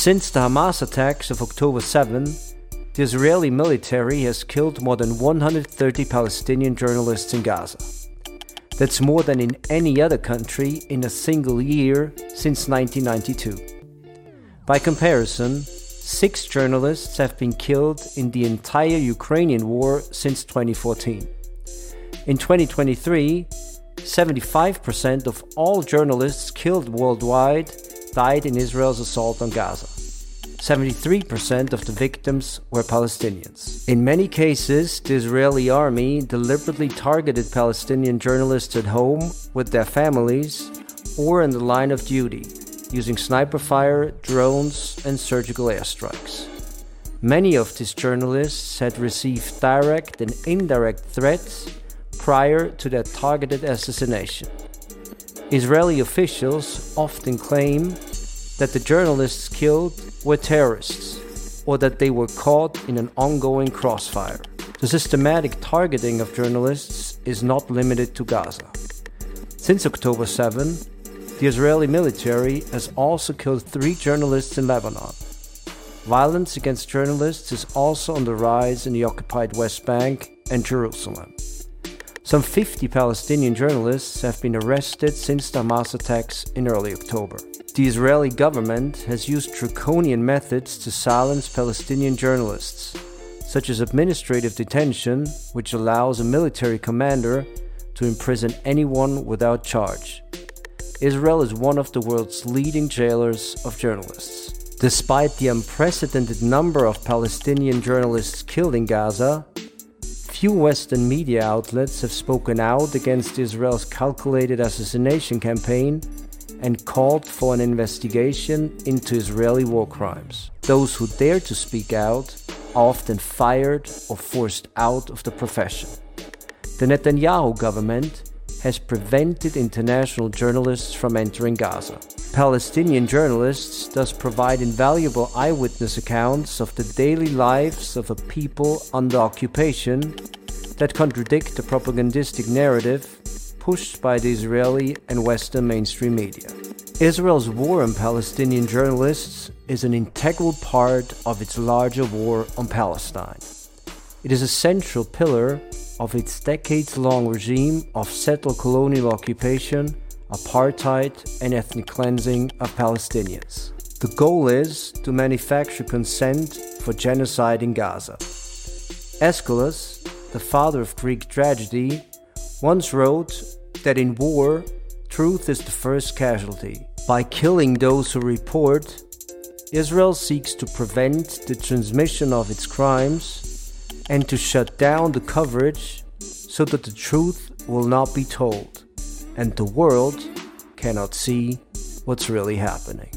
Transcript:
Since the Hamas attacks of October 7, the Israeli military has killed more than 130 Palestinian journalists in Gaza. That's more than in any other country in a single year since 1992. By comparison, six journalists have been killed in the entire Ukrainian war since 2014. In 2023, 75% of all journalists killed worldwide died in Israel's assault on Gaza. 73% of the victims were Palestinians. In many cases, the Israeli army deliberately targeted Palestinian journalists at home with their families or in the line of duty, using sniper fire, drones, and surgical airstrikes. Many of these journalists had received direct and indirect threats prior to their targeted assassination. Israeli officials often claim that the journalists killed were terrorists or that they were caught in an ongoing crossfire. The systematic targeting of journalists is not limited to Gaza. Since October 7, the Israeli military has also killed three journalists in Lebanon. Violence against journalists is also on the rise in the occupied West Bank and Jerusalem. Some 50 Palestinian journalists have been arrested since the Hamas attacks in early October. The Israeli government has used draconian methods to silence Palestinian journalists, such as administrative detention, which allows a military commander to imprison anyone without charge. Israel is one of the world's leading jailers of journalists. Despite the unprecedented number of Palestinian journalists killed in Gaza, Few Western media outlets have spoken out against Israel's calculated assassination campaign and called for an investigation into Israeli war crimes. Those who dare to speak out are often fired or forced out of the profession. The Netanyahu government has prevented international journalists from entering Gaza. Palestinian journalists thus provide invaluable eyewitness accounts of the daily lives of a people under occupation that contradict the propagandistic narrative pushed by the Israeli and Western mainstream media. Israel's war on Palestinian journalists is an integral part of its larger war on Palestine. It is a central pillar of its decades long regime of settler colonial occupation apartheid, and ethnic cleansing of Palestinians. The goal is to manufacture consent for genocide in Gaza. Aeschylus, the father of Greek tragedy, once wrote that in war, truth is the first casualty. By killing those who report, Israel seeks to prevent the transmission of its crimes and to shut down the coverage so that the truth will not be told and the world cannot see what's really happening.